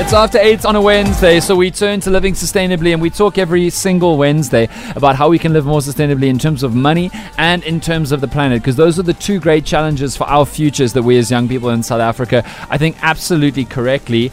It's after 8 on a Wednesday, so we turn to living sustainably and we talk every single Wednesday about how we can live more sustainably in terms of money and in terms of the planet, because those are the two great challenges for our futures that we as young people in South Africa, I think absolutely correctly,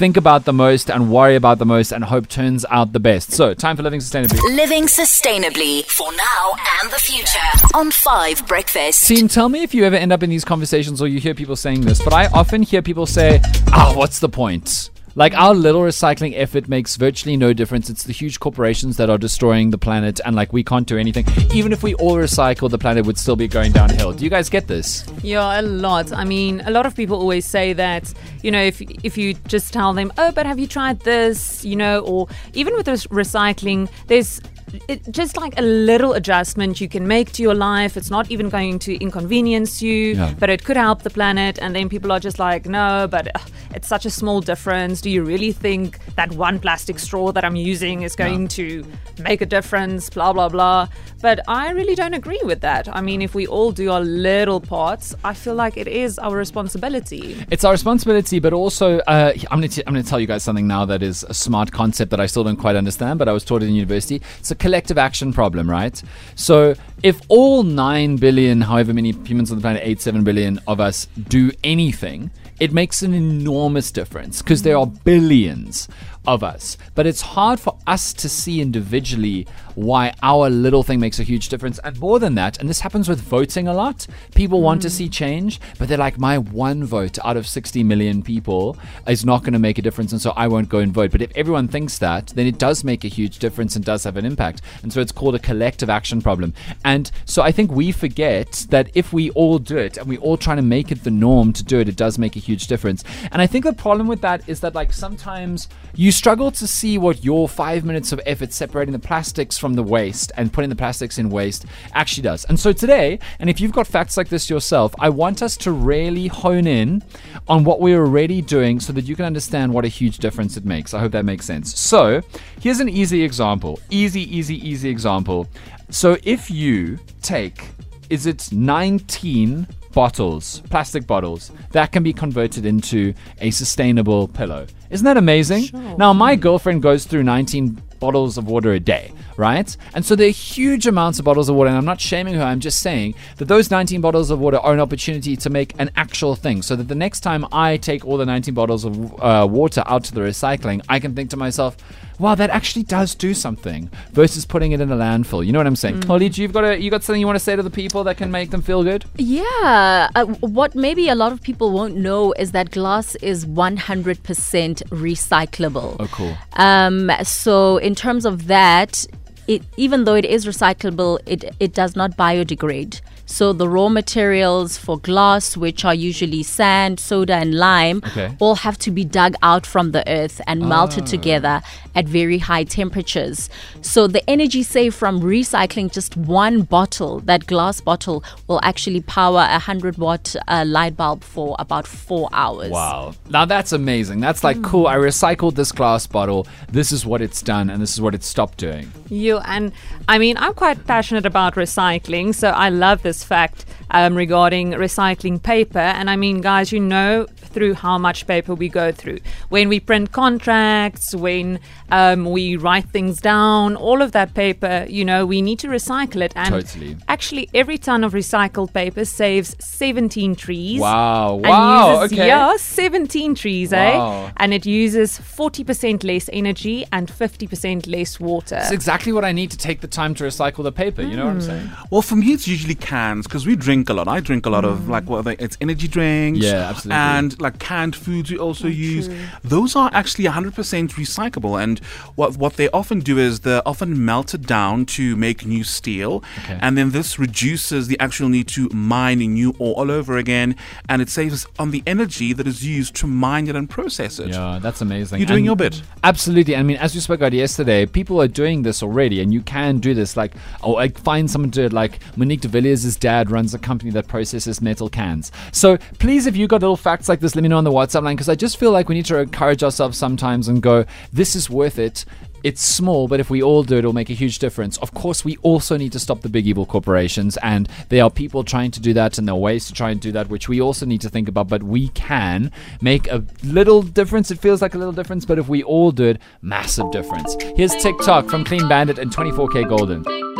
think about the most and worry about the most and hope turns out the best. So, time for living sustainably. Living sustainably for now and the future on 5 Breakfast. Team, tell me if you ever end up in these conversations or you hear people saying this, but I often hear people say, ah, what's the point? Like our little recycling effort makes virtually no difference. It's the huge corporations that are destroying the planet, and like we can't do anything. Even if we all recycle, the planet would still be going downhill. Do you guys get this? Yeah, a lot. I mean, a lot of people always say that, you know, if if you just tell them, "Oh, but have you tried this?" you know, or even with this recycling, there's it, just like a little adjustment you can make to your life. It's not even going to inconvenience you, Yeah. but it could help the planet. And then people are just like, no, but uh, it's such a small difference. Do you really think that one plastic straw that I'm using is going to make a difference? Blah, blah, blah. But I really don't agree with that. I mean, if we all do our little parts, I feel like it is our responsibility. It's our responsibility, but also uh, I'm going to I'm going to tell you guys something now that is a smart concept that I still don't quite understand, but I was taught it in university. It's a collective action problem, right? So if all nine billion, however many humans on the planet, eight seven billion of us do anything, it makes an enormous difference because there are billions of us. But it's hard for us to see individually why our little thing makes a huge difference. And more than that, and this happens with voting a lot, people want to mm. see change, but they're like, my one vote out of 60 million people is not going to make a difference. And so I won't go and vote. But if everyone thinks that, then it does make a huge difference and does have an impact. And so it's called a collective action problem. And so I think we forget that if we all do it and we all try to make it the norm to do it, it does make a huge difference. And I think the problem with that is that, like, sometimes you struggle to see what your five minutes of effort separating the plastics from the waste and putting the plastics in waste actually does. And so today, and if you've got facts like this yourself, I want us to really hone in on what we're already doing so that you can understand what a huge difference it makes. I hope that makes sense. So here's an easy example. Easy, easy, easy example. So if you take, is it 19 bottles, plastic bottles, that can be converted into a sustainable pillow. Isn't that amazing? Now, my girlfriend goes through 19 bottles of water a day, right? And so there are huge amounts of bottles of water, and I'm not shaming her, I'm just saying that those 19 bottles of water are an opportunity to make an actual thing. So that the next time I take all the 19 bottles of uh, water out to the recycling, I can think to myself, wow, that actually does do something versus putting it in a landfill. You know what I'm saying? Holly, do you've got a, you got something you want to say to the people that can make them feel good? Yeah. Uh, what maybe a lot of people won't know is that glass is 100% recyclable. Oh, cool. Um, so in terms of that, it even though it is recyclable, it it does not biodegrade. So the raw materials for glass, which are usually sand, soda, and lime, Okay. all have to be dug out from the earth and melted Ah. together at very high temperatures. So the energy saved from recycling just one bottle, that glass bottle, will actually power a hundred watt uh, light bulb for about four hours. Wow. Now that's amazing. That's like cool. I recycled this glass bottle. This is what it's done and this is what it stopped doing. You and I mean, I'm quite passionate about recycling, so I love this fact um, regarding recycling paper. And I mean, guys, you know through how much paper we go through when we print contracts, when um, we write things down, all of that paper. You know, we need to recycle it. And Totally. actually, every ton of recycled paper saves 17 trees. Wow. Wow. uses, okay. Yeah, 17 trees, Wow. eh? And it uses 40% less energy and 50% less water. That's exactly what I need to take the time to recycle the paper. You know what I'm saying? Well, for me, it's usually cans because we drink a lot. I drink a lot of like whether it's energy drinks, Yeah, absolutely. and like canned foods we also use. Those are actually 100% recyclable, and what what they often do is they're often melted down to make new steel, Okay. and then this reduces the actual need to mine a new ore all over again, and it saves on the energy that is used to mine it and process it. Yeah, that's amazing. You're doing And- your bit. Absolutely. I mean, as we spoke about yesterday, people are doing this already, and you can do this. Like, oh, like find someone to do it. Like Monique de Villiers is dad runs a company that processes metal cans. So please, if you got little facts like this, let me know on the WhatsApp line because I just feel like we need to encourage ourselves sometimes and go, this is worth it. It's small, but if we all do it, it'll make a huge difference. Of course, we also need to stop the big evil corporations, and there are people trying to do that, and there are ways to try and do that, which we also need to think about. But we can make a little difference. It feels like a little difference, but if we all do it, massive difference. Here's Tick Tock from Clean Bandit and 24kGoldn.